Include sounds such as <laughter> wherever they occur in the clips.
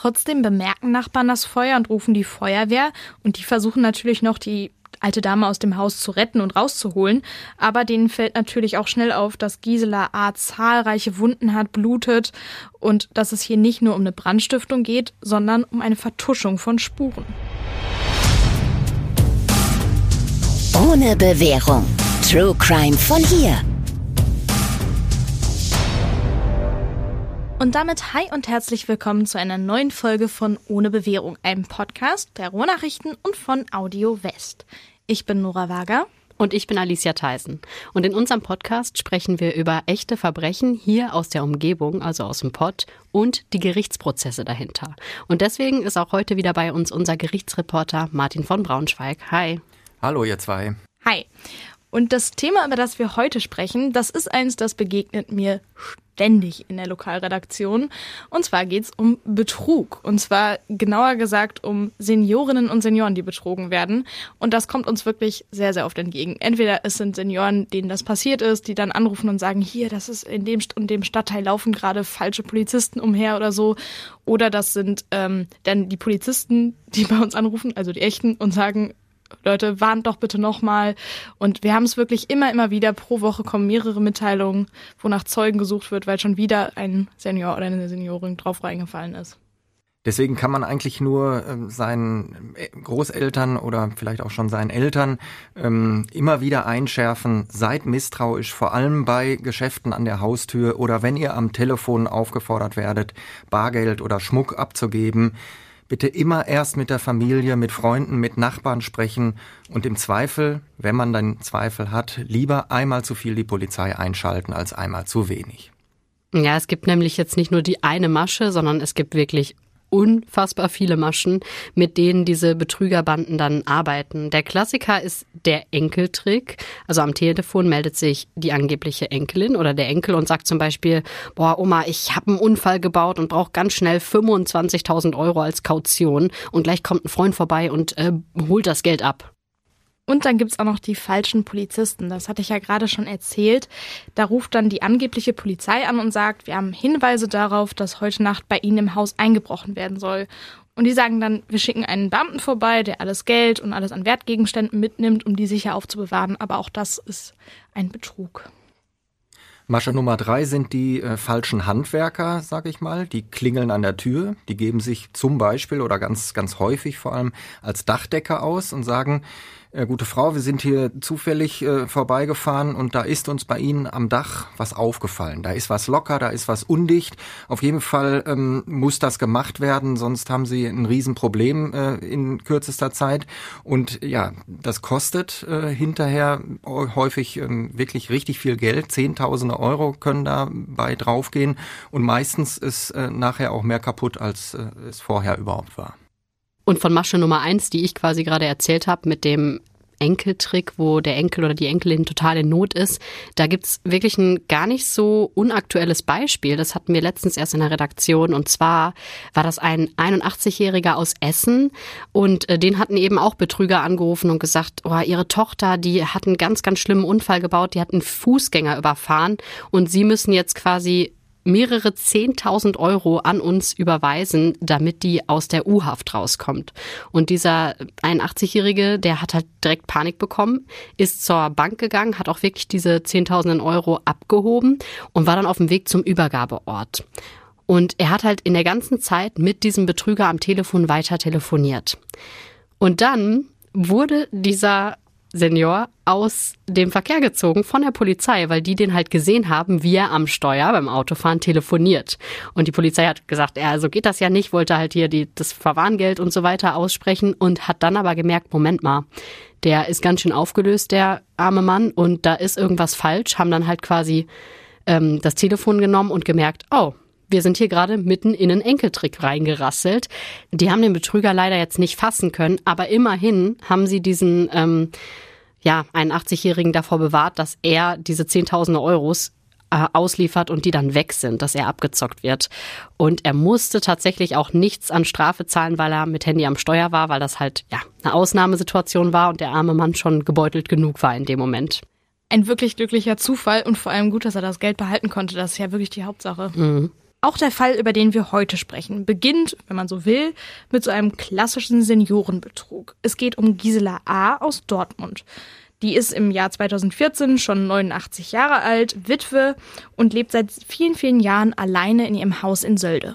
Trotzdem bemerken Nachbarn das Feuer und rufen die Feuerwehr und die versuchen natürlich noch die alte Dame aus dem Haus zu retten und rauszuholen. Aber denen fällt natürlich auch schnell auf, dass Gisela A. zahlreiche Wunden hat, blutet und dass es hier nicht nur um eine Brandstiftung geht, sondern um eine Vertuschung von Spuren. Ohne Bewährung. True Crime von hier. Und damit hi und herzlich willkommen zu einer neuen Folge von Ohne Bewährung, einem Podcast der Ruhrnachrichten und von Audio West. Ich bin Nora Wager. Und ich bin Alicia Theisen. Und in unserem Podcast sprechen wir über echte Verbrechen hier aus der Umgebung, also aus dem Pott, und die Gerichtsprozesse dahinter. Und deswegen ist auch heute wieder bei uns unser Gerichtsreporter Martin von Braunschweig. Hi. Hallo, ihr zwei. Hi. Und das Thema, über das wir heute sprechen, das ist eins, das begegnet mir ständig in der Lokalredaktion. Und zwar geht's um Betrug. Und zwar genauer gesagt um Seniorinnen und Senioren, die betrogen werden. Und das kommt uns wirklich sehr, sehr oft entgegen. Entweder es sind Senioren, denen das passiert ist, die dann anrufen und sagen, hier, das ist in dem und dem Stadtteil laufen gerade falsche Polizisten umher oder so. Oder das sind ähm, dann die Polizisten, die bei uns anrufen, also die echten, und sagen, Leute, warnt doch bitte nochmal. Und wir haben es wirklich immer, immer wieder. Pro Woche kommen mehrere Mitteilungen, wo nach Zeugen gesucht wird, weil schon wieder ein Senior oder eine Seniorin drauf reingefallen ist. Deswegen kann man eigentlich nur ähm, seinen äh, Großeltern oder vielleicht auch schon seinen Eltern ähm, immer wieder einschärfen, seid misstrauisch, vor allem bei Geschäften an der Haustür oder wenn ihr am Telefon aufgefordert werdet, Bargeld oder Schmuck abzugeben bitte immer erst mit der Familie, mit Freunden, mit Nachbarn sprechen und im Zweifel, wenn man dann Zweifel hat, lieber einmal zu viel die Polizei einschalten als einmal zu wenig. Ja, es gibt nämlich jetzt nicht nur die eine Masche, sondern es gibt wirklich unfassbar viele Maschen, mit denen diese Betrügerbanden dann arbeiten. Der Klassiker ist der Enkeltrick. Also am Telefon meldet sich die angebliche Enkelin oder der Enkel und sagt zum Beispiel, boah, Oma, ich habe einen Unfall gebaut und brauche ganz schnell 25.000 Euro als Kaution und gleich kommt ein Freund vorbei und äh, holt das Geld ab. Und dann gibt's auch noch die falschen Polizisten. Das hatte ich ja gerade schon erzählt. Da ruft dann die angebliche Polizei an und sagt, wir haben Hinweise darauf, dass heute Nacht bei Ihnen im Haus eingebrochen werden soll. Und die sagen dann, wir schicken einen Beamten vorbei, der alles Geld und alles an Wertgegenständen mitnimmt, um die sicher aufzubewahren. Aber auch das ist ein Betrug. Masche Nummer drei sind die äh, falschen Handwerker, sag ich mal. Die klingeln an der Tür, die geben sich zum Beispiel oder ganz, ganz häufig vor allem als Dachdecker aus und sagen, äh, gute Frau, wir sind hier zufällig äh, vorbeigefahren und da ist uns bei Ihnen am Dach was aufgefallen. Da ist was locker, da ist was undicht. Auf jeden Fall ähm, muss das gemacht werden, sonst haben Sie ein Riesenproblem äh, in kürzester Zeit. Und ja, das kostet äh, hinterher häufig ähm, wirklich richtig viel Geld. Zehntausende Euro können dabei draufgehen und meistens ist äh, nachher auch mehr kaputt, als äh, es vorher überhaupt war. Und von Masche Nummer eins, die ich quasi gerade erzählt habe, mit dem Enkeltrick, wo der Enkel oder die Enkelin total in Not ist. Da gibt's wirklich ein gar nicht so unaktuelles Beispiel. Das hatten wir letztens erst in der Redaktion. Und zwar war das ein 81-Jähriger aus Essen. Und äh, den hatten eben auch Betrüger angerufen und gesagt, oh, ihre Tochter, die hat einen ganz, ganz schlimmen Unfall gebaut. Die hat einen Fußgänger überfahren. Und sie müssen jetzt quasi mehrere Zehntausend Euro an uns überweisen, damit die aus der U-Haft rauskommt. Und dieser 81-Jährige, der hat halt direkt Panik bekommen, ist zur Bank gegangen, hat auch wirklich diese Zehntausenden Euro abgehoben und war dann auf dem Weg zum Übergabeort. Und er hat halt in der ganzen Zeit mit diesem Betrüger am Telefon weiter telefoniert. Und dann wurde dieser Senior aus dem Verkehr gezogen von der Polizei, weil die den halt gesehen haben, wie er am Steuer beim Autofahren telefoniert. Und die Polizei hat gesagt, ja, so geht das ja nicht, wollte halt hier die, das Verwarngeld und so weiter aussprechen und hat dann aber gemerkt, Moment mal, der ist ganz schön aufgelöst, der arme Mann, und da ist irgendwas falsch, haben dann halt quasi ähm, das Telefon genommen und gemerkt, oh, wir sind hier gerade mitten in einen Enkeltrick reingerasselt. Die haben den Betrüger leider jetzt nicht fassen können, aber immerhin haben sie diesen ähm, ja, 81-Jährigen davor bewahrt, dass er diese Zehntausende Euros äh, ausliefert und die dann weg sind, dass er abgezockt wird. Und er musste tatsächlich auch nichts an Strafe zahlen, weil er mit Handy am Steuer war, weil das halt ja eine Ausnahmesituation war und der arme Mann schon gebeutelt genug war in dem Moment ein wirklich glücklicher Zufall und vor allem gut, dass er das Geld behalten konnte. Das ist ja wirklich die Hauptsache. Mhm. Auch der Fall, über den wir heute sprechen, beginnt, wenn man so will, mit so einem klassischen Seniorenbetrug. Es geht um Gisela A. aus Dortmund. Die ist im Jahr 2014 schon 89 Jahre alt, Witwe und lebt seit vielen, vielen Jahren alleine in ihrem Haus in Sölde.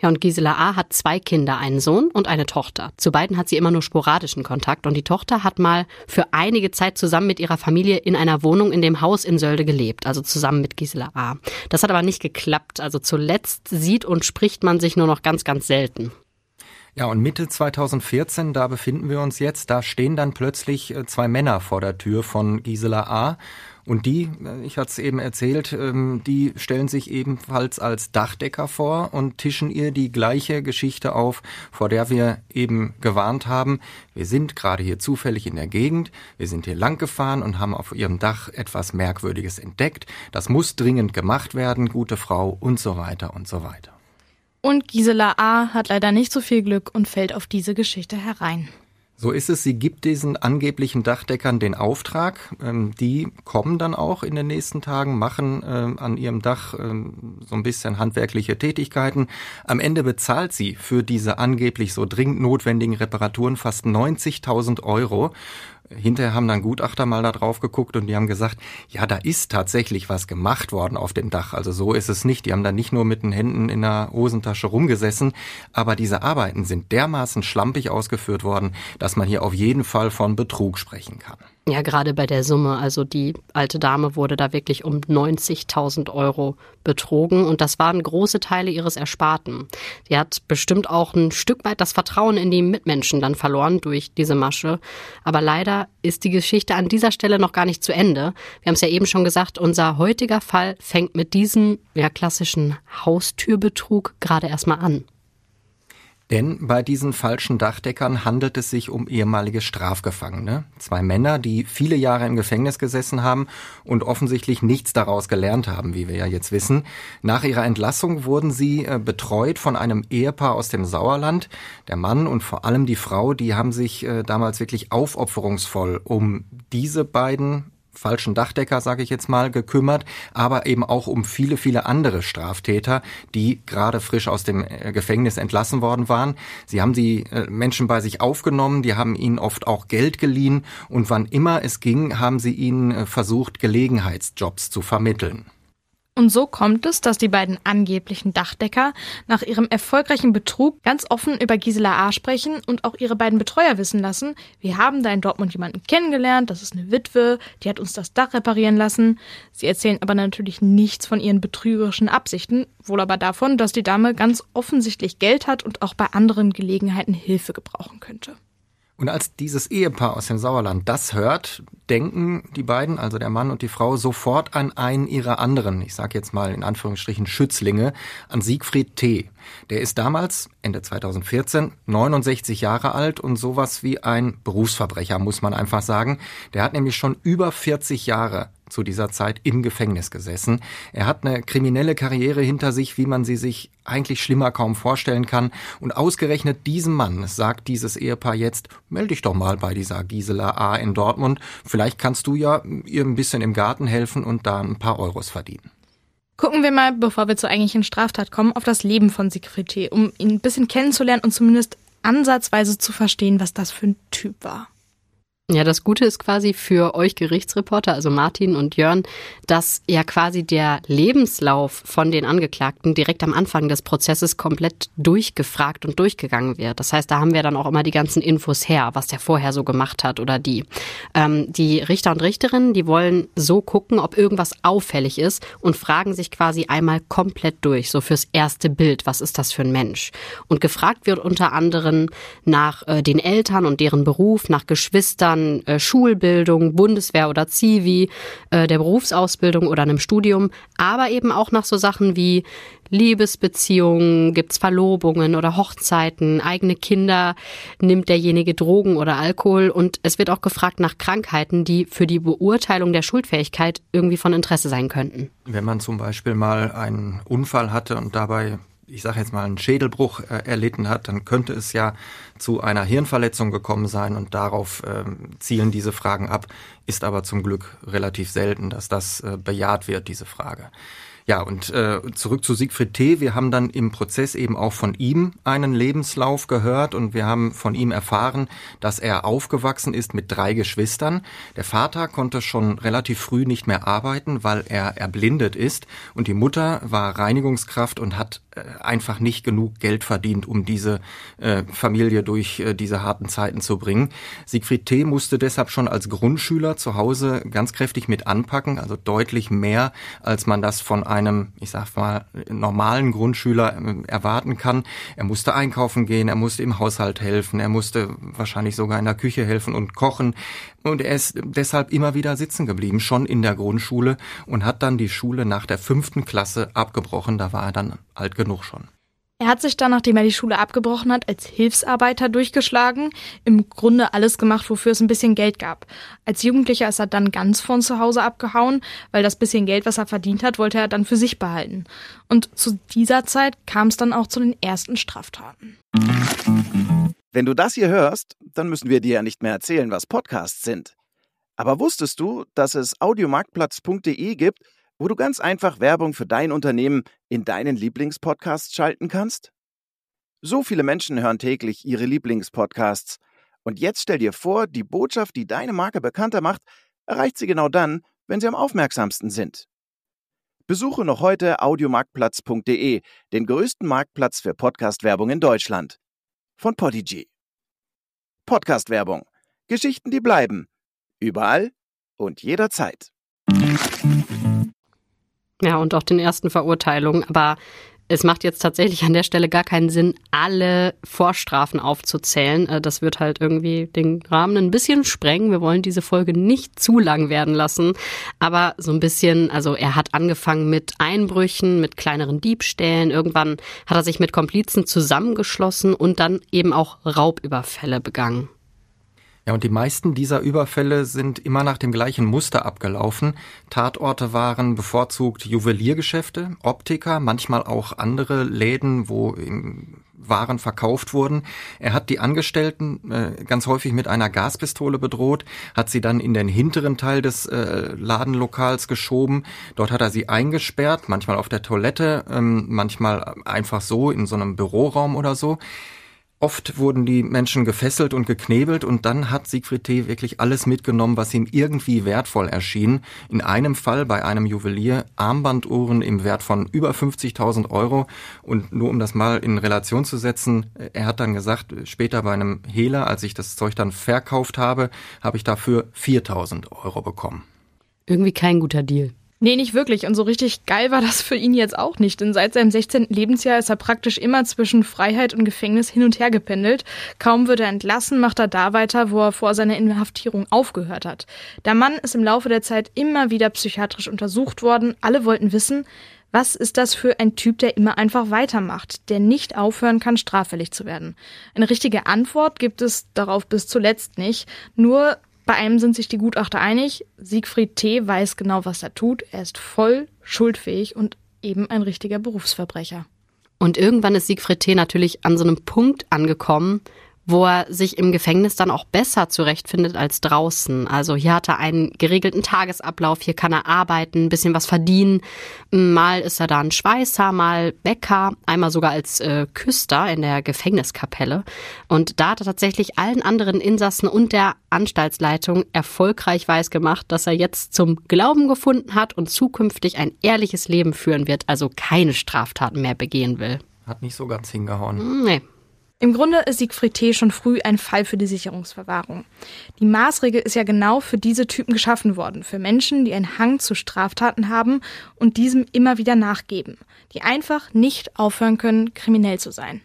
Ja, und Gisela A. hat zwei Kinder, einen Sohn und eine Tochter. Zu beiden hat sie immer nur sporadischen Kontakt und die Tochter hat mal für einige Zeit zusammen mit ihrer Familie in einer Wohnung in dem Haus in Sölde gelebt, also zusammen mit Gisela A. Das hat aber nicht geklappt. Also zuletzt sieht und spricht man sich nur noch ganz, ganz selten. Ja, und Mitte 2014, da befinden wir uns jetzt, da stehen dann plötzlich äh, zwei Männer vor der Tür von Gisela A. Und die, ich hatte es eben erzählt, ähm, die stellen sich ebenfalls als Dachdecker vor und tischen ihr die gleiche Geschichte auf, vor der wir eben gewarnt haben. Wir sind gerade hier zufällig in der Gegend, wir sind hier lang gefahren und haben auf ihrem Dach etwas Merkwürdiges entdeckt. Das muss dringend gemacht werden, gute Frau und so weiter und so weiter. Und Gisela A. hat leider nicht so viel Glück und fällt auf diese Geschichte herein. So ist es. Sie gibt diesen angeblichen Dachdeckern den Auftrag. Ähm, die kommen dann auch in den nächsten Tagen, machen ähm, an ihrem Dach ähm, so ein bisschen handwerkliche Tätigkeiten. Am Ende bezahlt sie für diese angeblich so dringend notwendigen Reparaturen fast 90.000 Euro. Hinterher haben dann Gutachter mal da drauf geguckt und die haben gesagt, ja, da ist tatsächlich was gemacht worden auf dem Dach. Also so ist es nicht. Die haben da nicht nur mit den Händen in der Hosentasche rumgesessen, aber diese Arbeiten sind dermaßen schlampig ausgeführt worden, dass man hier auf jeden Fall von Betrug sprechen kann. Ja, gerade bei der Summe. Also die alte Dame wurde da wirklich um 90.000 Euro betrogen und das waren große Teile ihres Ersparten. Die hat bestimmt auch ein Stück weit das Vertrauen in die Mitmenschen dann verloren durch diese Masche. Aber leider ist die Geschichte an dieser Stelle noch gar nicht zu Ende. Wir haben es ja eben schon gesagt, unser heutiger Fall fängt mit diesem ja, klassischen Haustürbetrug gerade erstmal an. Denn bei diesen falschen Dachdeckern handelt es sich um ehemalige Strafgefangene. Zwei Männer, die viele Jahre im Gefängnis gesessen haben und offensichtlich nichts daraus gelernt haben, wie wir ja jetzt wissen. Nach ihrer Entlassung wurden sie äh, betreut von einem Ehepaar aus dem Sauerland. Der Mann und vor allem die Frau, die haben sich äh, damals wirklich aufopferungsvoll um diese beiden falschen Dachdecker, sage ich jetzt mal, gekümmert, aber eben auch um viele, viele andere Straftäter, die gerade frisch aus dem äh, Gefängnis entlassen worden waren. Sie haben die äh, Menschen bei sich aufgenommen, die haben ihnen oft auch Geld geliehen und wann immer es ging, haben sie ihnen äh, versucht, Gelegenheitsjobs zu vermitteln. Und so kommt es, dass die beiden angeblichen Dachdecker nach ihrem erfolgreichen Betrug ganz offen über Gisela A. sprechen und auch ihre beiden Betreuer wissen lassen, wir haben da in Dortmund jemanden kennengelernt, das ist eine Witwe, die hat uns das Dach reparieren lassen. Sie erzählen aber natürlich nichts von ihren betrügerischen Absichten, wohl aber davon, dass die Dame ganz offensichtlich Geld hat und auch bei anderen Gelegenheiten Hilfe gebrauchen könnte. Und als dieses Ehepaar aus dem Sauerland das hört, denken die beiden, also der Mann und die Frau, sofort an einen ihrer anderen, ich sage jetzt mal in Anführungsstrichen Schützlinge, an Siegfried T. Der ist damals, Ende 2014, 69 Jahre alt und sowas wie ein Berufsverbrecher, muss man einfach sagen. Der hat nämlich schon über 40 Jahre zu dieser Zeit im Gefängnis gesessen. Er hat eine kriminelle Karriere hinter sich, wie man sie sich eigentlich schlimmer kaum vorstellen kann. Und ausgerechnet diesem Mann sagt dieses Ehepaar jetzt, melde dich doch mal bei dieser Gisela A. in Dortmund. Vielleicht kannst du ja ihr ein bisschen im Garten helfen und da ein paar Euros verdienen. Gucken wir mal, bevor wir zur eigentlichen Straftat kommen, auf das Leben von Siegfried T., um ihn ein bisschen kennenzulernen und zumindest ansatzweise zu verstehen, was das für ein Typ war. Ja, das Gute ist quasi für euch Gerichtsreporter, also Martin und Jörn, dass ja quasi der Lebenslauf von den Angeklagten direkt am Anfang des Prozesses komplett durchgefragt und durchgegangen wird. Das heißt, da haben wir dann auch immer die ganzen Infos her, was der vorher so gemacht hat oder die. Ähm, die Richter und Richterinnen, die wollen so gucken, ob irgendwas auffällig ist und fragen sich quasi einmal komplett durch, so fürs erste Bild, was ist das für ein Mensch? Und gefragt wird unter anderem nach äh, den Eltern und deren Beruf, nach Geschwistern, an äh, Schulbildung, Bundeswehr oder Zivi, äh, der Berufsausbildung oder einem Studium, aber eben auch nach so Sachen wie Liebesbeziehungen, gibt's Verlobungen oder Hochzeiten, eigene Kinder, nimmt derjenige Drogen oder Alkohol und es wird auch gefragt nach Krankheiten, die für die Beurteilung der Schuldfähigkeit irgendwie von Interesse sein könnten. Wenn man zum Beispiel mal einen Unfall hatte und dabei ich sage jetzt mal, einen Schädelbruch äh, erlitten hat, dann könnte es ja zu einer Hirnverletzung gekommen sein und darauf äh, zielen diese Fragen ab. Ist aber zum Glück relativ selten, dass das äh, bejaht wird, diese Frage. Ja, und äh, zurück zu Siegfried T. Wir haben dann im Prozess eben auch von ihm einen Lebenslauf gehört und wir haben von ihm erfahren, dass er aufgewachsen ist mit drei Geschwistern. Der Vater konnte schon relativ früh nicht mehr arbeiten, weil er erblindet ist und die Mutter war Reinigungskraft und hat einfach nicht genug Geld verdient, um diese äh, Familie durch äh, diese harten Zeiten zu bringen. Siegfried T. musste deshalb schon als Grundschüler zu Hause ganz kräftig mit anpacken, also deutlich mehr, als man das von einem ich sag mal, normalen Grundschüler ähm, erwarten kann. Er musste einkaufen gehen, er musste im Haushalt helfen, er musste wahrscheinlich sogar in der Küche helfen und kochen. Und er ist deshalb immer wieder sitzen geblieben, schon in der Grundschule und hat dann die Schule nach der fünften Klasse abgebrochen. Da war er dann alt genug schon. Er hat sich dann, nachdem er die Schule abgebrochen hat, als Hilfsarbeiter durchgeschlagen, im Grunde alles gemacht, wofür es ein bisschen Geld gab. Als Jugendlicher ist er dann ganz von zu Hause abgehauen, weil das bisschen Geld, was er verdient hat, wollte er dann für sich behalten. Und zu dieser Zeit kam es dann auch zu den ersten Straftaten. Wenn du das hier hörst, dann müssen wir dir ja nicht mehr erzählen, was Podcasts sind. Aber wusstest du, dass es audiomarktplatz.de gibt, wo du ganz einfach Werbung für dein Unternehmen in deinen Lieblingspodcasts schalten kannst? So viele Menschen hören täglich ihre Lieblingspodcasts. Und jetzt stell dir vor, die Botschaft, die deine Marke bekannter macht, erreicht sie genau dann, wenn sie am aufmerksamsten sind. Besuche noch heute audiomarktplatz.de, den größten Marktplatz für Podcast-Werbung in Deutschland. Von Podigy. Podcast-Werbung. Geschichten, die bleiben. Überall und jederzeit. Ja, und auch den ersten Verurteilungen. Aber es macht jetzt tatsächlich an der Stelle gar keinen Sinn, alle Vorstrafen aufzuzählen. Äh, das wird halt irgendwie den Rahmen ein bisschen sprengen. Wir wollen diese Folge nicht zu lang werden lassen. Aber so ein bisschen, also er hat angefangen mit Einbrüchen, mit kleineren Diebstählen. Irgendwann hat er sich mit Komplizen zusammengeschlossen und dann eben auch Raubüberfälle begangen. Ja, und die meisten dieser Überfälle sind immer nach dem gleichen Muster abgelaufen. Tatorte waren bevorzugt Juweliergeschäfte, Optiker, manchmal auch andere Läden, wo Waren verkauft wurden. Er hat die Angestellten äh, ganz häufig mit einer Gaspistole bedroht, hat sie dann in den hinteren Teil des äh, Ladenlokals geschoben. Dort hat er sie eingesperrt, manchmal auf der Toilette, ähm, manchmal einfach so in so einem Büroraum oder so. Oft wurden die Menschen gefesselt und geknebelt und dann hat Siegfried T. wirklich alles mitgenommen, was ihm irgendwie wertvoll erschien. In einem Fall bei einem Juwelier Armbanduhren im Wert von über 50.000 Euro. Und nur um das mal in Relation zu setzen, er hat dann gesagt, später bei einem Hehler, als ich das Zeug dann verkauft habe, habe ich dafür 4.000 Euro bekommen. Irgendwie kein guter Deal. Nee, nicht wirklich. Und so richtig geil war das für ihn jetzt auch nicht. Denn seit seinem 16. Lebensjahr ist er praktisch immer zwischen Freiheit und Gefängnis hin und her gependelt. Kaum wird er entlassen, macht er da weiter, wo er vor seiner Inhaftierung aufgehört hat. Der Mann ist im Laufe der Zeit immer wieder psychiatrisch untersucht worden. Alle wollten wissen, was ist das für ein Typ, der immer einfach weitermacht, der nicht aufhören kann, straffällig zu werden? Eine richtige Antwort gibt es darauf bis zuletzt nicht. Nur bei einem sind sich die Gutachter einig, Siegfried T. weiß genau, was er tut, er ist voll schuldfähig und eben ein richtiger Berufsverbrecher. Und irgendwann ist Siegfried T. natürlich an so einem Punkt angekommen, wo er sich im Gefängnis dann auch besser zurechtfindet als draußen. Also hier hat er einen geregelten Tagesablauf, hier kann er arbeiten, ein bisschen was verdienen. Mal ist er da ein Schweißer, mal Bäcker, einmal sogar als äh, Küster in der Gefängniskapelle. Und da hat er tatsächlich allen anderen Insassen und der Anstaltsleitung erfolgreich weiß gemacht, dass er jetzt zum Glauben gefunden hat und zukünftig ein ehrliches Leben führen wird, also keine Straftaten mehr begehen will. Hat nicht so ganz hingehauen. Nee. Im Grunde ist Siegfried T. schon früh ein Fall für die Sicherungsverwahrung. Die Maßregel ist ja genau für diese Typen geschaffen worden, für Menschen, die einen Hang zu Straftaten haben und diesem immer wieder nachgeben, die einfach nicht aufhören können, kriminell zu sein.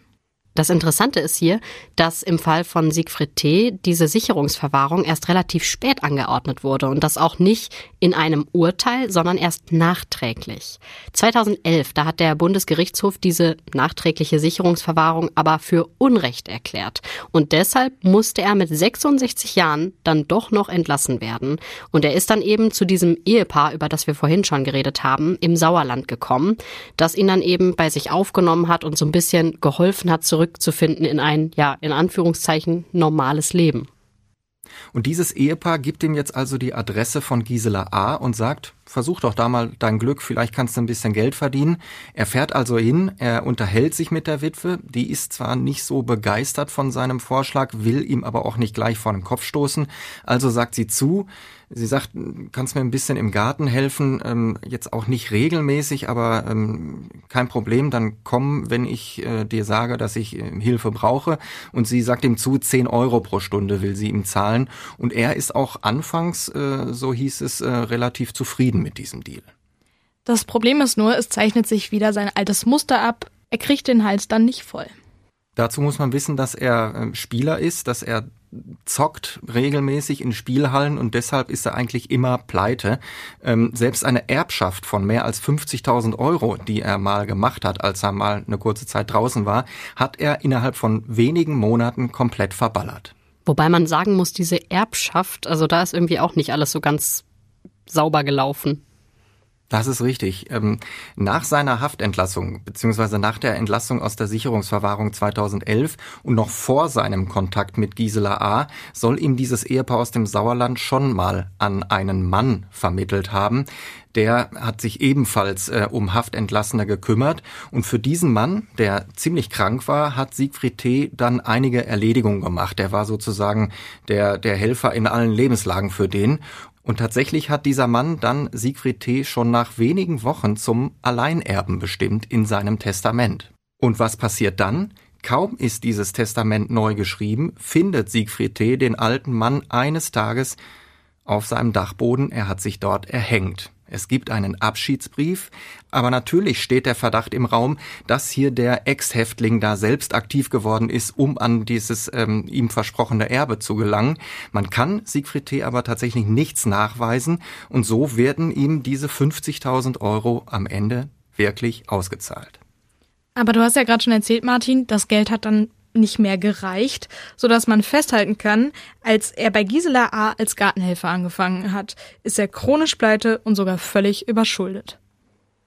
Das Interessante ist hier, dass im Fall von Siegfried T. diese Sicherungsverwahrung erst relativ spät angeordnet wurde und das auch nicht in einem Urteil, sondern erst nachträglich. 2011, da hat der Bundesgerichtshof diese nachträgliche Sicherungsverwahrung aber für Unrecht erklärt und deshalb musste er mit 66 Jahren dann doch noch entlassen werden und er ist dann eben zu diesem Ehepaar, über das wir vorhin schon geredet haben, im Sauerland gekommen, das ihn dann eben bei sich aufgenommen hat und so ein bisschen geholfen hat, zurück zurückzufinden in ein, ja, in Anführungszeichen normales Leben. Und dieses Ehepaar gibt ihm jetzt also die Adresse von Gisela A. und sagt, versuch doch da mal dein Glück, vielleicht kannst du ein bisschen Geld verdienen. Er fährt also hin, er unterhält sich mit der Witwe, die ist zwar nicht so begeistert von seinem Vorschlag, will ihm aber auch nicht gleich vor den Kopf stoßen, also sagt sie zu, Sie sagt, kannst mir ein bisschen im Garten helfen, ähm, jetzt auch nicht regelmäßig, aber ähm, kein Problem, dann komm, wenn ich äh, dir sage, dass ich äh, Hilfe brauche. Und sie sagt ihm zu, 10 Euro pro Stunde will sie ihm zahlen. Und er ist auch anfangs, äh, so hieß es, äh, relativ zufrieden mit diesem Deal. Das Problem ist nur, es zeichnet sich wieder sein altes Muster ab. Er kriegt den Hals dann nicht voll. Dazu muss man wissen, dass er äh, Spieler ist, dass er zockt regelmäßig in Spielhallen und deshalb ist er eigentlich immer pleite. Ähm, selbst eine Erbschaft von mehr als 50.000 Euro, die er mal gemacht hat, als er mal eine kurze Zeit draußen war, hat er innerhalb von wenigen Monaten komplett verballert. Wobei man sagen muss, diese Erbschaft, also da ist irgendwie auch nicht alles so ganz sauber gelaufen. Das ist richtig. Ähm, nach seiner Haftentlassung beziehungsweise nach der Entlassung aus der Sicherungsverwahrung 2011 und noch vor seinem Kontakt mit Gisela A. soll ihm dieses Ehepaar aus dem Sauerland schon mal an einen Mann vermittelt haben. Der hat sich ebenfalls äh, um Haftentlassene gekümmert. Und für diesen Mann, der ziemlich krank war, hat Siegfried T. dann einige Erledigungen gemacht. Der war sozusagen der, der Helfer in allen Lebenslagen für den. Und tatsächlich hat dieser Mann dann Siegfried T. schon nach wenigen Wochen zum Alleinerben bestimmt in seinem Testament. Und was passiert dann? Kaum ist dieses Testament neu geschrieben, findet Siegfried T. den alten Mann eines Tages auf seinem Dachboden, er hat sich dort erhängt. Es gibt einen Abschiedsbrief, aber natürlich steht der Verdacht im Raum, dass hier der Ex-Häftling da selbst aktiv geworden ist, um an dieses ähm, ihm versprochene Erbe zu gelangen. Man kann Siegfried T. aber tatsächlich nichts nachweisen und so werden ihm diese 50.000 Euro am Ende wirklich ausgezahlt. Aber du hast ja gerade schon erzählt, Martin, das Geld hat dann nicht mehr gereicht, so dass man festhalten kann, als er bei Gisela A. als Gartenhelfer angefangen hat, ist er chronisch pleite und sogar völlig überschuldet.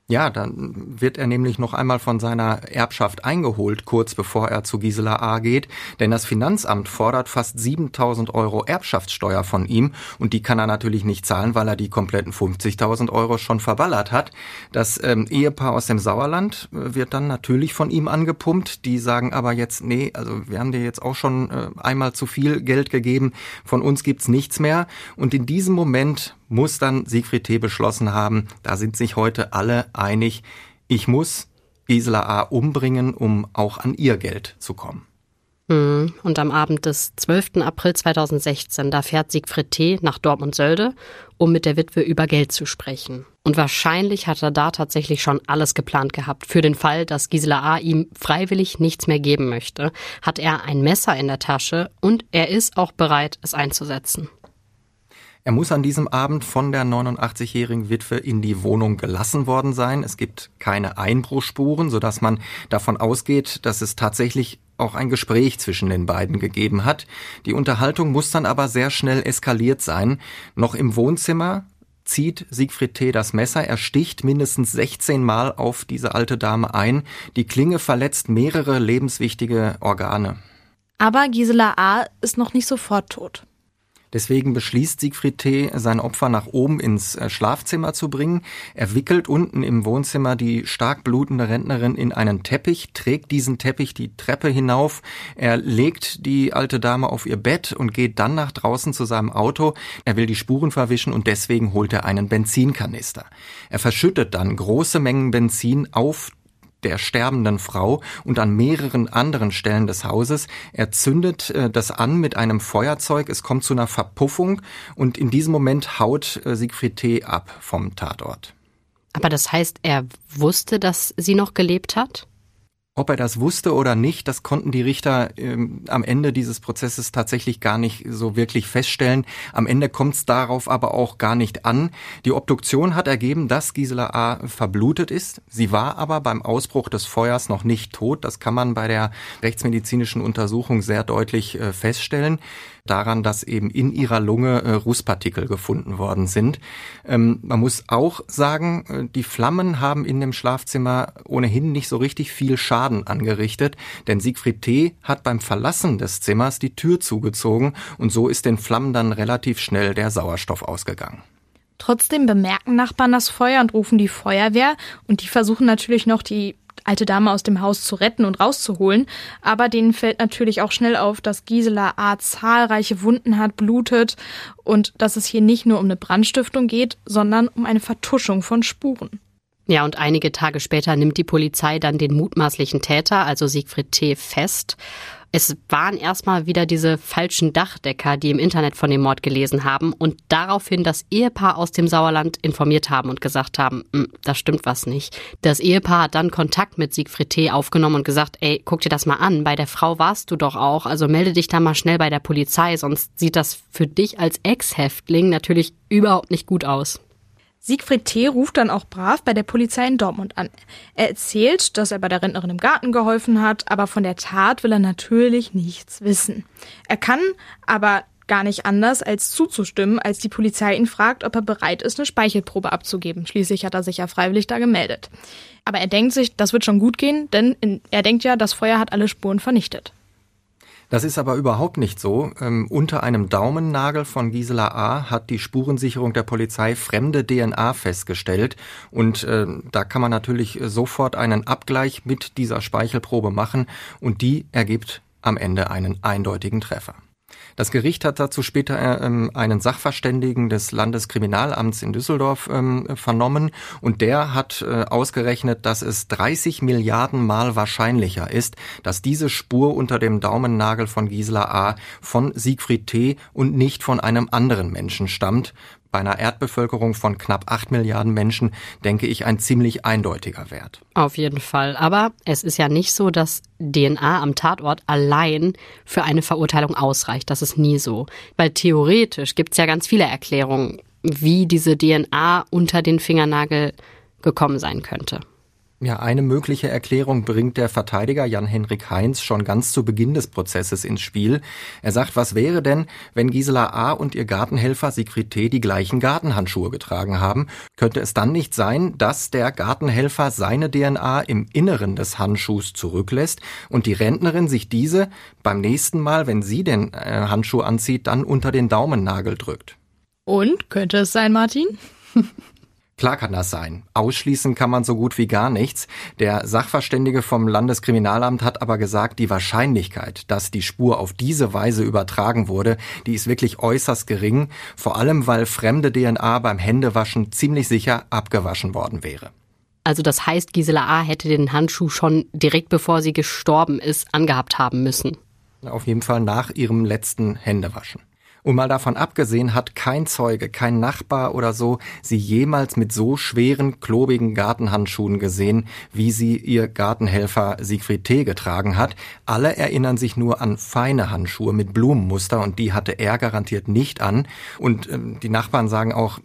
Ja, dann wird er nämlich noch einmal von seiner Erbschaft eingeholt, kurz bevor er zu Gisela A. geht, denn das Finanzamt fordert fast 7000 Euro Erbschaftssteuer von ihm und die kann er natürlich nicht zahlen, weil er die kompletten 50.000 Euro schon verballert hat. Das ähm, Ehepaar aus dem Sauerland äh, wird dann natürlich von ihm angepumpt. Die sagen aber jetzt, nee, also wir haben dir jetzt auch schon äh, einmal zu viel Geld gegeben, von uns gibt's nichts mehr. Und in diesem Moment muss dann Siegfried T. beschlossen haben, da sind sich heute alle einig, ich muss Gisela A. umbringen, um auch an ihr Geld zu kommen. Hm, und am Abend des 12. April 2016, da fährt Siegfried T. nach Dortmund-Sölde, um mit der Witwe über Geld zu sprechen. Und wahrscheinlich hat er da tatsächlich schon alles geplant gehabt. Für den Fall, dass Gisela A. ihm freiwillig nichts mehr geben möchte, hat er ein Messer in der Tasche und er ist auch bereit, es einzusetzen. Er muss an diesem Abend von der 89-jährigen Witwe in die Wohnung gelassen worden sein. Es gibt keine Einbruchspuren, sodass man davon ausgeht, dass es tatsächlich auch ein Gespräch zwischen den beiden gegeben hat. Die Unterhaltung muss dann aber sehr schnell eskaliert sein. Noch im Wohnzimmer zieht Siegfried T. das Messer, er sticht mindestens 16 Mal auf diese alte Dame ein. Die Klinge verletzt mehrere lebenswichtige Organe. Aber Gisela A. ist noch nicht sofort tot. Deswegen beschließt Siegfried T., sein Opfer nach oben ins äh, Schlafzimmer zu bringen. Er wickelt unten im Wohnzimmer die stark blutende Rentnerin in einen Teppich, trägt diesen Teppich die Treppe hinauf. Er legt die alte Dame auf ihr Bett und geht dann nach draußen zu seinem Auto. Er will die Spuren verwischen und deswegen holt er einen Benzinkanister. Er verschüttet dann große Mengen Benzin auf der sterbenden Frau und an mehreren anderen Stellen des Hauses. Er zündet äh, das an mit einem Feuerzeug. Es kommt zu einer Verpuffung und in diesem Moment haut äh, Siegfried T. ab vom Tatort. Aber das heißt, er wusste, dass sie noch gelebt hat? Ob er das wusste oder nicht, das konnten die Richter ähm, am Ende dieses Prozesses tatsächlich gar nicht so wirklich feststellen. Am Ende kommt es darauf aber auch gar nicht an. Die Obduktion hat ergeben, dass Gisela A. verblutet ist. Sie war aber beim Ausbruch des Feuers noch nicht tot. Das kann man bei der rechtsmedizinischen Untersuchung sehr deutlich äh, feststellen daran, dass eben in ihrer Lunge äh, Rußpartikel gefunden worden sind. Ähm, man muss auch sagen, äh, die Flammen haben in dem Schlafzimmer ohnehin nicht so richtig viel Schaden angerichtet, denn Siegfried T. hat beim Verlassen des Zimmers die Tür zugezogen und so ist den Flammen dann relativ schnell der Sauerstoff ausgegangen. Trotzdem bemerken Nachbarn das Feuer und rufen die Feuerwehr und die versuchen natürlich noch die alte Dame aus dem Haus zu retten und rauszuholen. Aber denen fällt natürlich auch schnell auf, dass Gisela A. zahlreiche Wunden hat, blutet und dass es hier nicht nur um eine Brandstiftung geht, sondern um eine Vertuschung von Spuren. Ja, und einige Tage später nimmt die Polizei dann den mutmaßlichen Täter, also Siegfried T., fest. Es waren erstmal wieder diese falschen Dachdecker, die im Internet von dem Mord gelesen haben und daraufhin das Ehepaar aus dem Sauerland informiert haben und gesagt haben, hm, da stimmt was nicht. Das Ehepaar hat dann Kontakt mit Siegfried T. aufgenommen und gesagt, ey, guck dir das mal an, bei der Frau warst du doch auch, also melde dich da mal schnell bei der Polizei, sonst sieht das für dich als Ex-Häftling natürlich überhaupt nicht gut aus. Siegfried T. ruft dann auch brav bei der Polizei in Dortmund an. Er erzählt, dass er bei der Rentnerin im Garten geholfen hat, aber von der Tat will er natürlich nichts wissen. Er kann aber gar nicht anders, als zuzustimmen, als die Polizei ihn fragt, ob er bereit ist, eine Speichelprobe abzugeben. Schließlich hat er sich ja freiwillig da gemeldet. Aber er denkt sich, das wird schon gut gehen, denn er denkt ja, das Feuer hat alle Spuren vernichtet. Das ist aber überhaupt nicht so. Ähm, unter einem Daumennagel von Gisela A. hat die Spurensicherung der Polizei fremde DNA festgestellt. Und äh, da kann man natürlich sofort einen Abgleich mit dieser Speichelprobe machen. Und die ergibt am Ende einen eindeutigen Treffer. Das Gericht hat dazu später äh, ähm, einen Sachverständigen des Landeskriminalamts in Düsseldorf ähm, vernommen und der hat äh, ausgerechnet, dass es 30 Milliarden Mal wahrscheinlicher ist, dass diese Spur unter dem Daumennagel von Gisela A. von Siegfried T. und nicht von einem anderen Menschen stammt, bei einer Erdbevölkerung von knapp acht Milliarden Menschen, denke ich, ein ziemlich eindeutiger Wert. Auf jeden Fall. Aber es ist ja nicht so, dass DNA am Tatort allein für eine Verurteilung ausreicht. Das ist nie so. Weil theoretisch gibt es ja ganz viele Erklärungen, wie diese DNA unter den Fingernagel gekommen sein könnte. Ja, eine mögliche Erklärung bringt der Verteidiger Jan-Henrik Heinz schon ganz zu Beginn des Prozesses ins Spiel. Er sagt, was wäre denn, wenn Gisela A. und ihr Gartenhelfer Sigrid T. die gleichen Gartenhandschuhe getragen haben? Könnte es dann nicht sein, dass der Gartenhelfer seine DNA im Inneren des Handschuhs zurücklässt und die Rentnerin sich diese beim nächsten Mal, wenn sie den äh, Handschuh anzieht, dann unter den Daumennagel drückt? Und könnte es sein, Martin? <laughs> Klar kann das sein. Ausschließen kann man so gut wie gar nichts. Der Sachverständige vom Landeskriminalamt hat aber gesagt, die Wahrscheinlichkeit, dass die Spur auf diese Weise übertragen wurde, die ist wirklich äußerst gering, vor allem weil fremde DNA beim Händewaschen ziemlich sicher abgewaschen worden wäre. Also das heißt, Gisela A. hätte den Handschuh schon direkt bevor sie gestorben ist, angehabt haben müssen. Auf jeden Fall nach ihrem letzten Händewaschen. Und mal davon abgesehen hat kein Zeuge, kein Nachbar oder so sie jemals mit so schweren, klobigen Gartenhandschuhen gesehen, wie sie ihr Gartenhelfer Siegfried T. getragen hat. Alle erinnern sich nur an feine Handschuhe mit Blumenmuster und die hatte er garantiert nicht an. Und äh, die Nachbarn sagen auch,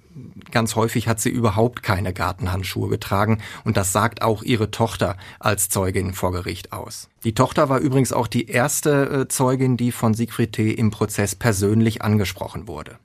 Ganz häufig hat sie überhaupt keine Gartenhandschuhe getragen und das sagt auch ihre Tochter als Zeugin vor Gericht aus. Die Tochter war übrigens auch die erste äh, Zeugin, die von Siegfried T. im Prozess persönlich angesprochen wurde.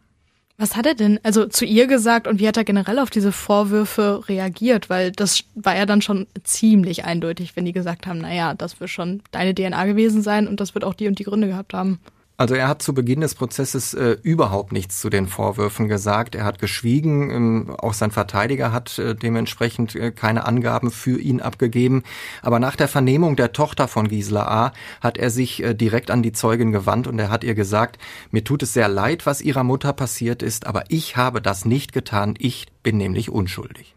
Was hat er denn also zu ihr gesagt und wie hat er generell auf diese Vorwürfe reagiert? Weil das war ja dann schon ziemlich eindeutig, wenn die gesagt haben, naja, das wird schon deine DNA gewesen sein und das wird auch die und die Gründe gehabt haben. Also er hat zu Beginn des Prozesses äh, überhaupt nichts zu den Vorwürfen gesagt. Er hat geschwiegen. Ähm, auch sein Verteidiger hat äh, dementsprechend äh, keine Angaben für ihn abgegeben. Aber nach der Vernehmung der Tochter von Gisela A. hat er sich äh, direkt an die Zeugin gewandt und er hat ihr gesagt, mir tut es sehr leid, was ihrer Mutter passiert ist, aber ich habe das nicht getan. Ich bin nämlich unschuldig.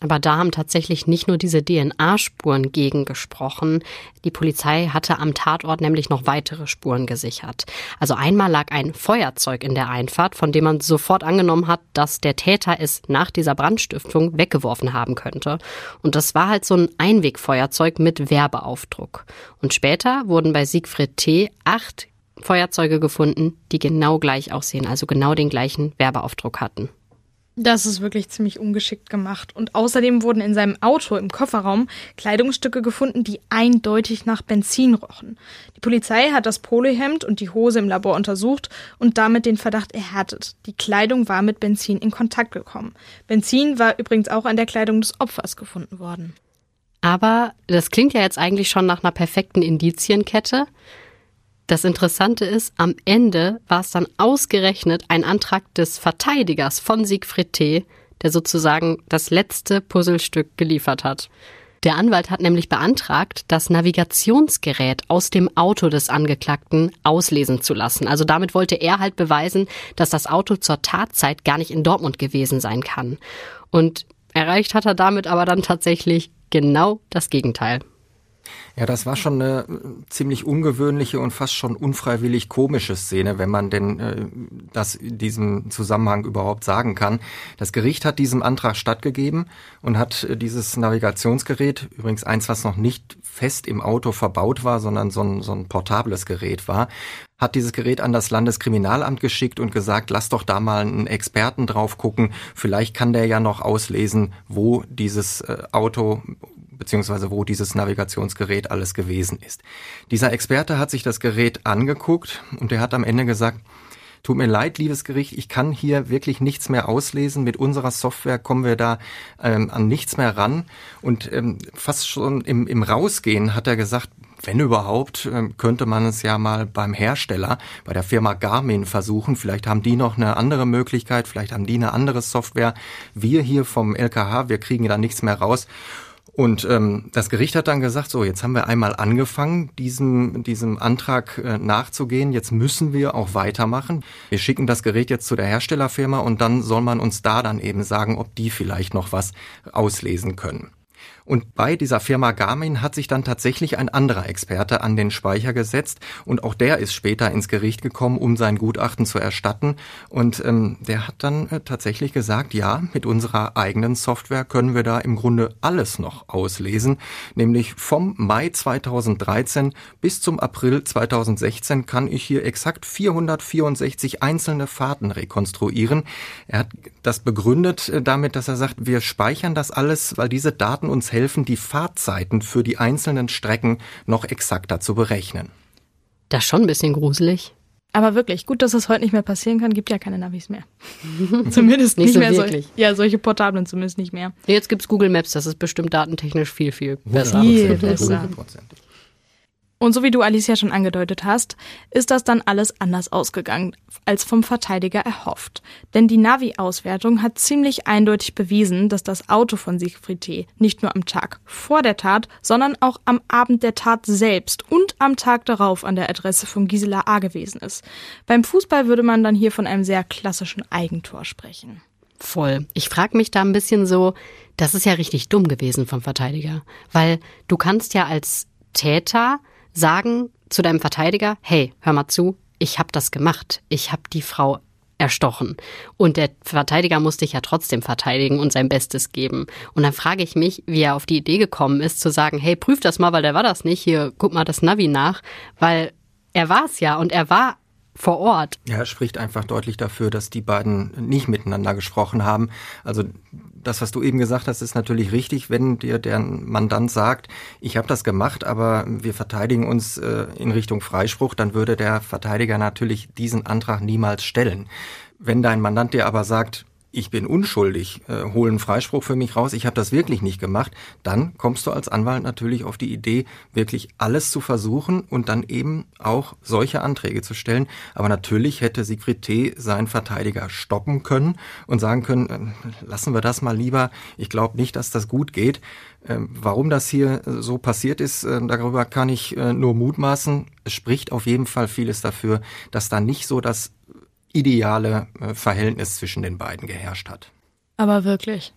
Aber da haben tatsächlich nicht nur diese DNA-Spuren gegengesprochen. Die Polizei hatte am Tatort nämlich noch weitere Spuren gesichert. Also einmal lag ein Feuerzeug in der Einfahrt, von dem man sofort angenommen hat, dass der Täter es nach dieser Brandstiftung weggeworfen haben könnte. Und das war halt so ein Einwegfeuerzeug mit Werbeaufdruck. Und später wurden bei Siegfried T. acht Feuerzeuge gefunden, die genau gleich aussehen, also genau den gleichen Werbeaufdruck hatten. Das ist wirklich ziemlich ungeschickt gemacht. Und außerdem wurden in seinem Auto im Kofferraum Kleidungsstücke gefunden, die eindeutig nach Benzin rochen. Die Polizei hat das Polohemd und die Hose im Labor untersucht und damit den Verdacht erhärtet. Die Kleidung war mit Benzin in Kontakt gekommen. Benzin war übrigens auch an der Kleidung des Opfers gefunden worden. Aber das klingt ja jetzt eigentlich schon nach einer perfekten Indizienkette. Das Interessante ist, am Ende war es dann ausgerechnet ein Antrag des Verteidigers von Siegfried T., der sozusagen das letzte Puzzlestück geliefert hat. Der Anwalt hat nämlich beantragt, das Navigationsgerät aus dem Auto des Angeklagten auslesen zu lassen. Also damit wollte er halt beweisen, dass das Auto zur Tatzeit gar nicht in Dortmund gewesen sein kann. Und erreicht hat er damit aber dann tatsächlich genau das Gegenteil. Ja, das war schon eine äh, ziemlich ungewöhnliche und fast schon unfreiwillig komische Szene, wenn man denn äh, das in diesem Zusammenhang überhaupt sagen kann. Das Gericht hat diesem Antrag stattgegeben und hat äh, dieses Navigationsgerät, übrigens eins, was noch nicht fest im Auto verbaut war, sondern so ein, so ein portables Gerät war, hat dieses Gerät an das Landeskriminalamt geschickt und gesagt, lass doch da mal einen Experten drauf gucken, vielleicht kann der ja noch auslesen, wo dieses äh, Auto beziehungsweise wo dieses Navigationsgerät alles gewesen ist. Dieser Experte hat sich das Gerät angeguckt und er hat am Ende gesagt, Tut mir leid, liebes Gericht, ich kann hier wirklich nichts mehr auslesen. Mit unserer Software kommen wir da ähm, an nichts mehr ran. Und ähm, fast schon im, im Rausgehen hat er gesagt, wenn überhaupt, ähm, könnte man es ja mal beim Hersteller, bei der Firma Garmin versuchen. Vielleicht haben die noch eine andere Möglichkeit, vielleicht haben die eine andere Software. Wir hier vom LKH, wir kriegen da nichts mehr raus. Und ähm, das Gericht hat dann gesagt, so, jetzt haben wir einmal angefangen, diesem, diesem Antrag äh, nachzugehen. Jetzt müssen wir auch weitermachen. Wir schicken das Gerät jetzt zu der Herstellerfirma und dann soll man uns da dann eben sagen, ob die vielleicht noch was auslesen können. Und bei dieser Firma Garmin hat sich dann tatsächlich ein anderer Experte an den Speicher gesetzt und auch der ist später ins Gericht gekommen, um sein Gutachten zu erstatten. Und ähm, der hat dann äh, tatsächlich gesagt, ja, mit unserer eigenen Software können wir da im Grunde alles noch auslesen, nämlich vom Mai 2013 bis zum April 2016 kann ich hier exakt 464 einzelne Fahrten rekonstruieren. Er hat das begründet äh, damit, dass er sagt, wir speichern das alles, weil diese Daten uns helfen, helfen, die Fahrzeiten für die einzelnen Strecken noch exakter zu berechnen. Das ist schon ein bisschen gruselig. Aber wirklich, gut, dass das heute nicht mehr passieren kann, gibt ja keine Navis mehr. <laughs> zumindest nicht, nicht so mehr wirklich. Sol ja, solche portablen zumindest nicht mehr. Jetzt gibt es Google Maps, das ist bestimmt datentechnisch viel, viel besser. Viel besser. Und so wie du Alicia schon angedeutet hast, ist das dann alles anders ausgegangen als vom Verteidiger erhofft. Denn die Navi-Auswertung hat ziemlich eindeutig bewiesen, dass das Auto von Siegfried T. nicht nur am Tag vor der Tat, sondern auch am Abend der Tat selbst und am Tag darauf an der Adresse von Gisela A. gewesen ist. Beim Fußball würde man dann hier von einem sehr klassischen Eigentor sprechen. Voll. Ich frage mich da ein bisschen so, das ist ja richtig dumm gewesen vom Verteidiger. Weil du kannst ja als Täter sagen zu deinem Verteidiger, hey, hör mal zu, ich habe das gemacht, ich habe die Frau erstochen. Und der Verteidiger muss dich ja trotzdem verteidigen und sein Bestes geben. Und dann frage ich mich, wie er auf die Idee gekommen ist, zu sagen, hey, prüf das mal, weil der war das nicht. Hier, guck mal das Navi nach. Weil er war es ja und er war vor Ort. Ja, er spricht einfach deutlich dafür, dass die beiden nicht miteinander gesprochen haben. Also das, was du eben gesagt hast, ist natürlich richtig, wenn dir der Mandant sagt, ich habe das gemacht, aber wir verteidigen uns äh, in Richtung Freispruch, dann würde der Verteidiger natürlich diesen Antrag niemals stellen. Wenn dein Mandant dir aber sagt, ich bin unschuldig, äh, hole einen Freispruch für mich raus, ich habe das wirklich nicht gemacht, dann kommst du als Anwalt natürlich auf die Idee, wirklich alles zu versuchen und dann eben auch solche Anträge zu stellen. Aber natürlich hätte Siegfried T. seinen Verteidiger stoppen können und sagen können, äh, lassen wir das mal lieber, ich glaube nicht, dass das gut geht. Äh, warum das hier so passiert ist, äh, darüber kann ich äh, nur mutmaßen. Es spricht auf jeden Fall vieles dafür, dass da nicht so das ideale äh, Verhältnis zwischen den beiden geherrscht hat. Aber wirklich.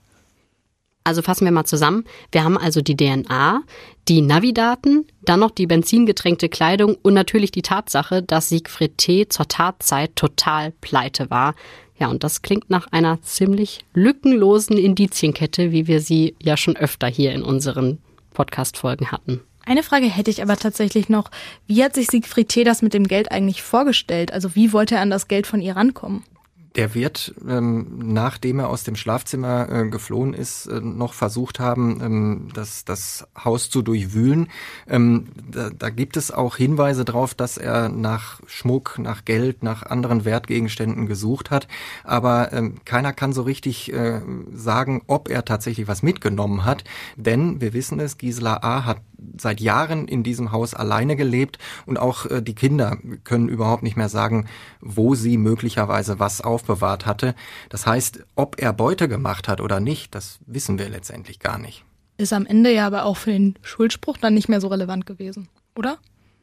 Also fassen wir mal zusammen. Wir haben also die DNA, die Navidaten, dann noch die benzingetränkte Kleidung und natürlich die Tatsache, dass Siegfried T. zur Tatzeit total pleite war. Ja, und das klingt nach einer ziemlich lückenlosen Indizienkette, wie wir sie ja schon öfter hier in unseren Podcast-Folgen hatten. Eine Frage hätte ich aber tatsächlich noch. Wie hat sich Siegfried T. das mit dem Geld eigentlich vorgestellt? Also wie wollte er an das Geld von ihr rankommen? Der wird, ähm, nachdem er aus dem Schlafzimmer äh, geflohen ist, äh, noch versucht haben, ähm, das, das Haus zu durchwühlen. Ähm, da, da gibt es auch Hinweise darauf, dass er nach Schmuck, nach Geld, nach anderen Wertgegenständen gesucht hat. Aber ähm, keiner kann so richtig äh, sagen, ob er tatsächlich was mitgenommen hat. Denn wir wissen es, Gisela A. hat seit Jahren in diesem Haus alleine gelebt und auch äh, die Kinder können überhaupt nicht mehr sagen, wo sie möglicherweise was aufbewahrt hatte. Das heißt, ob er Beute gemacht hat oder nicht, das wissen wir letztendlich gar nicht. Ist am Ende ja aber auch für den Schuldspruch dann nicht mehr so relevant gewesen, oder?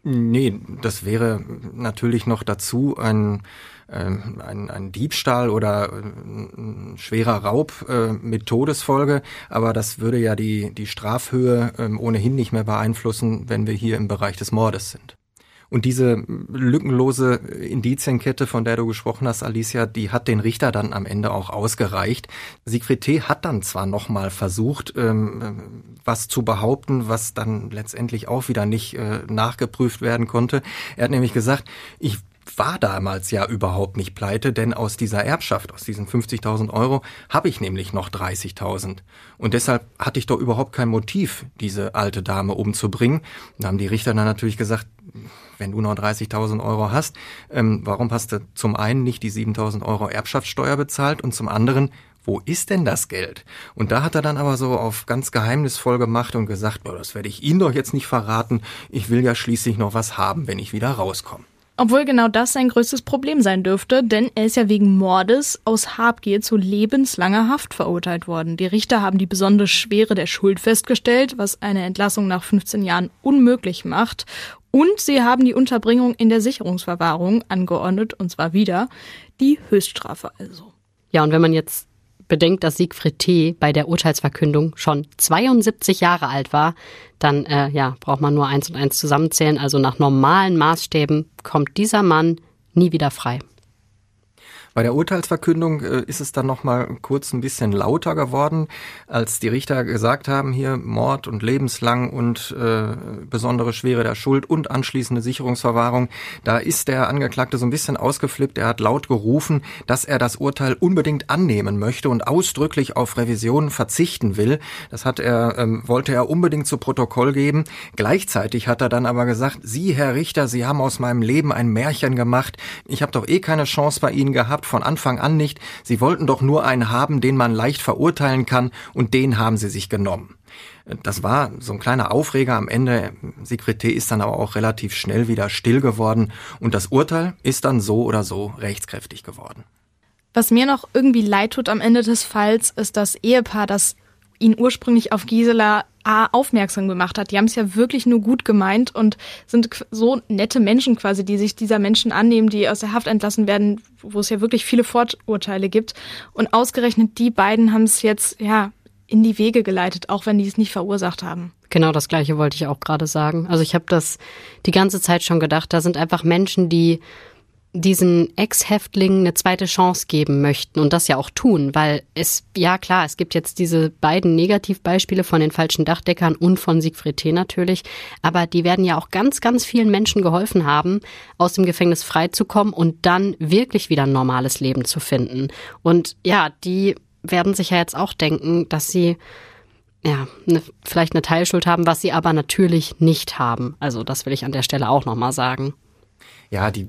Nee, das wäre natürlich noch dazu ein, ein, ein Diebstahl oder ein schwerer Raub äh, mit Todesfolge, aber das würde ja die, die Strafhöhe äh, ohnehin nicht mehr beeinflussen, wenn wir hier im Bereich des Mordes sind. Und diese lückenlose Indizienkette, von der du gesprochen hast, Alicia, die hat den Richter dann am Ende auch ausgereicht. Siegfried T. hat dann zwar nochmal versucht, ähm, was zu behaupten, was dann letztendlich auch wieder nicht äh, nachgeprüft werden konnte. Er hat nämlich gesagt, ich war damals ja überhaupt nicht pleite, denn aus dieser Erbschaft, aus diesen 50.000 Euro, habe ich nämlich noch 30.000. Und deshalb hatte ich doch überhaupt kein Motiv, diese alte Dame umzubringen. Da haben die Richter dann natürlich gesagt, wenn du noch 30.000 Euro hast, ähm, warum hast du zum einen nicht die 7.000 Euro Erbschaftssteuer bezahlt und zum anderen, wo ist denn das Geld? Und da hat er dann aber so auf ganz geheimnisvoll gemacht und gesagt, oh, das werde ich Ihnen doch jetzt nicht verraten, ich will ja schließlich noch was haben, wenn ich wieder rauskomme. Obwohl genau das sein größtes Problem sein dürfte, denn er ist ja wegen Mordes aus Habgier zu lebenslanger Haft verurteilt worden. Die Richter haben die besondere Schwere der Schuld festgestellt, was eine Entlassung nach 15 Jahren unmöglich macht. Und sie haben die Unterbringung in der Sicherungsverwahrung angeordnet, und zwar wieder die Höchststrafe also. Ja, und wenn man jetzt bedenkt, dass Siegfried T. bei der Urteilsverkündung schon 72 Jahre alt war, dann äh, ja, braucht man nur eins und eins zusammenzählen. Also nach normalen Maßstäben kommt dieser Mann nie wieder frei. Bei der Urteilsverkündung äh, ist es dann noch mal kurz ein bisschen lauter geworden, als die Richter gesagt haben, hier Mord und lebenslang und äh, besondere Schwere der Schuld und anschließende Sicherungsverwahrung. Da ist der Angeklagte so ein bisschen ausgeflippt. Er hat laut gerufen, dass er das Urteil unbedingt annehmen möchte und ausdrücklich auf Revision verzichten will. Das hat er, ähm, wollte er unbedingt zu Protokoll geben. Gleichzeitig hat er dann aber gesagt, Sie, Herr Richter, Sie haben aus meinem Leben ein Märchen gemacht. Ich habe doch eh keine Chance bei Ihnen gehabt von Anfang an nicht. Sie wollten doch nur einen haben, den man leicht verurteilen kann, und den haben sie sich genommen. Das war so ein kleiner Aufreger am Ende. T. ist dann aber auch relativ schnell wieder still geworden und das Urteil ist dann so oder so rechtskräftig geworden. Was mir noch irgendwie leid tut am Ende des Falls, ist das Ehepaar, das ihn ursprünglich auf Gisela A aufmerksam gemacht hat. Die haben es ja wirklich nur gut gemeint und sind so nette Menschen quasi, die sich dieser Menschen annehmen, die aus der Haft entlassen werden, wo es ja wirklich viele Vorurteile gibt. Und ausgerechnet die beiden haben es jetzt, ja, in die Wege geleitet, auch wenn die es nicht verursacht haben. Genau das gleiche wollte ich auch gerade sagen. Also ich habe das die ganze Zeit schon gedacht. Da sind einfach Menschen, die diesen Ex-Häftlingen eine zweite Chance geben möchten und das ja auch tun, weil es, ja klar, es gibt jetzt diese beiden Negativbeispiele von den falschen Dachdeckern und von Siegfried T. natürlich, aber die werden ja auch ganz, ganz vielen Menschen geholfen haben, aus dem Gefängnis freizukommen und dann wirklich wieder ein normales Leben zu finden. Und ja, die werden sich ja jetzt auch denken, dass sie ja, ne, vielleicht eine Teilschuld haben, was sie aber natürlich nicht haben. Also das will ich an der Stelle auch nochmal sagen ja, die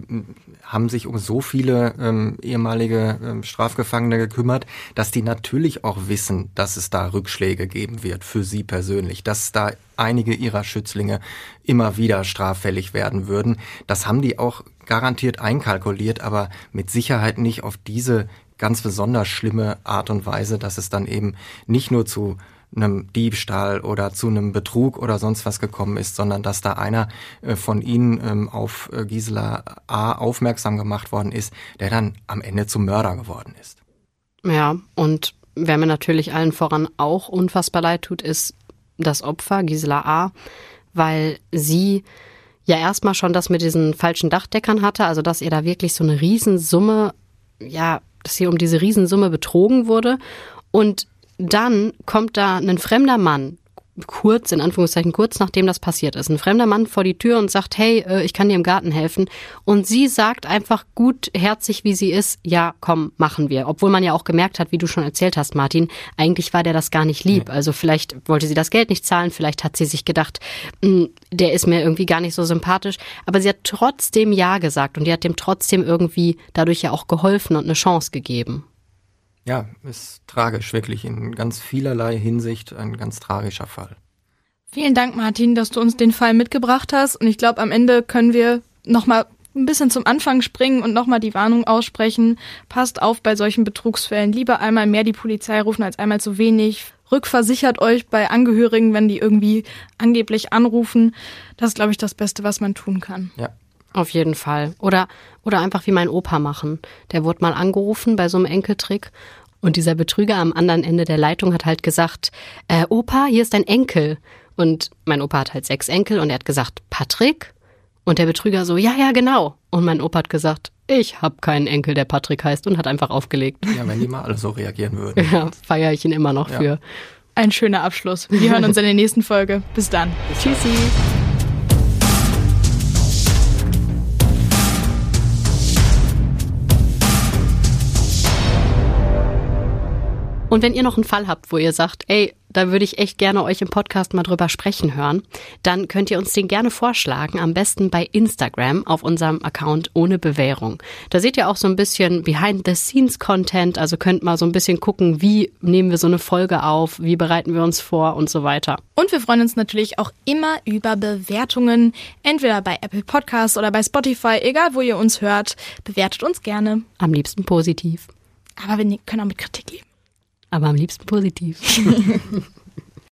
haben sich um so viele ähm, ehemalige ähm, Strafgefangene gekümmert, dass die natürlich auch wissen, dass es da Rückschläge geben wird für sie persönlich, dass da einige ihrer Schützlinge immer wieder straffällig werden würden. Das haben die auch garantiert einkalkuliert, aber mit Sicherheit nicht auf diese ganz besonders schlimme Art und Weise, dass es dann eben nicht nur zu einem Diebstahl oder zu einem Betrug oder sonst was gekommen ist, sondern dass da einer äh, von ihnen ähm, auf äh, Gisela A. aufmerksam gemacht worden ist, der dann am Ende zum Mörder geworden ist. Ja, und wer mir natürlich allen voran auch unfassbar leid tut, ist das Opfer, Gisela A., weil sie ja erstmal schon das mit diesen falschen Dachdeckern hatte, also dass ihr da wirklich so eine Riesensumme, ja, dass sie um diese Riesensumme betrogen wurde und dann kommt da ein fremder Mann, kurz, in Anführungszeichen, kurz nachdem das passiert ist, ein fremder Mann vor die Tür und sagt, hey, äh, ich kann dir im Garten helfen. Und sie sagt einfach gutherzig, wie sie ist, ja, komm, machen wir. Obwohl man ja auch gemerkt hat, wie du schon erzählt hast, Martin, eigentlich war der das gar nicht lieb. Also vielleicht wollte sie das Geld nicht zahlen, vielleicht hat sie sich gedacht, hm, der ist mir irgendwie gar nicht so sympathisch. Aber sie hat trotzdem Ja gesagt und die hat dem trotzdem irgendwie dadurch ja auch geholfen und eine Chance gegeben. Ja, ist tragisch, wirklich in ganz vielerlei Hinsicht ein ganz tragischer Fall. Vielen Dank, Martin, dass du uns den Fall mitgebracht hast. Und ich glaube, am Ende können wir nochmal ein bisschen zum Anfang springen und nochmal die Warnung aussprechen. Passt auf bei solchen Betrugsfällen. Lieber einmal mehr die Polizei rufen als einmal zu wenig. Rückversichert euch bei Angehörigen, wenn die irgendwie angeblich anrufen. Das ist, glaube ich, das Beste, was man tun kann. Ja. Auf jeden Fall. Oder, oder einfach wie mein Opa machen. Der wurde mal angerufen bei so einem Enkeltrick. Und dieser Betrüger am anderen Ende der Leitung hat halt gesagt, äh, Opa, hier ist dein Enkel. Und mein Opa hat halt sechs Enkel und er hat gesagt, Patrick? Und der Betrüger so, ja, ja, genau. Und mein Opa hat gesagt, ich habe keinen Enkel, der Patrick heißt und hat einfach aufgelegt. Ja, wenn die mal alle so reagieren würden. <laughs> Ja, feiere ich ihn immer noch Ja. für. Ein schöner Abschluss. Wir hören uns in der nächsten Folge. Bis dann. Tschüssi. Und wenn ihr noch einen Fall habt, wo ihr sagt, ey, da würde ich echt gerne euch im Podcast mal drüber sprechen hören, dann könnt ihr uns den gerne vorschlagen, am besten bei Instagram auf unserem Account ohne Bewährung. Da seht ihr auch so ein bisschen Behind-the-Scenes-Content, also könnt mal so ein bisschen gucken, wie nehmen wir so eine Folge auf, wie bereiten wir uns vor und so weiter. Und wir freuen uns natürlich auch immer über Bewertungen, entweder bei Apple Podcasts oder bei Spotify, egal wo ihr uns hört. Bewertet uns gerne. Am liebsten positiv, Aber wir können auch mit Kritik leben. Aber am liebsten positiv. <laughs>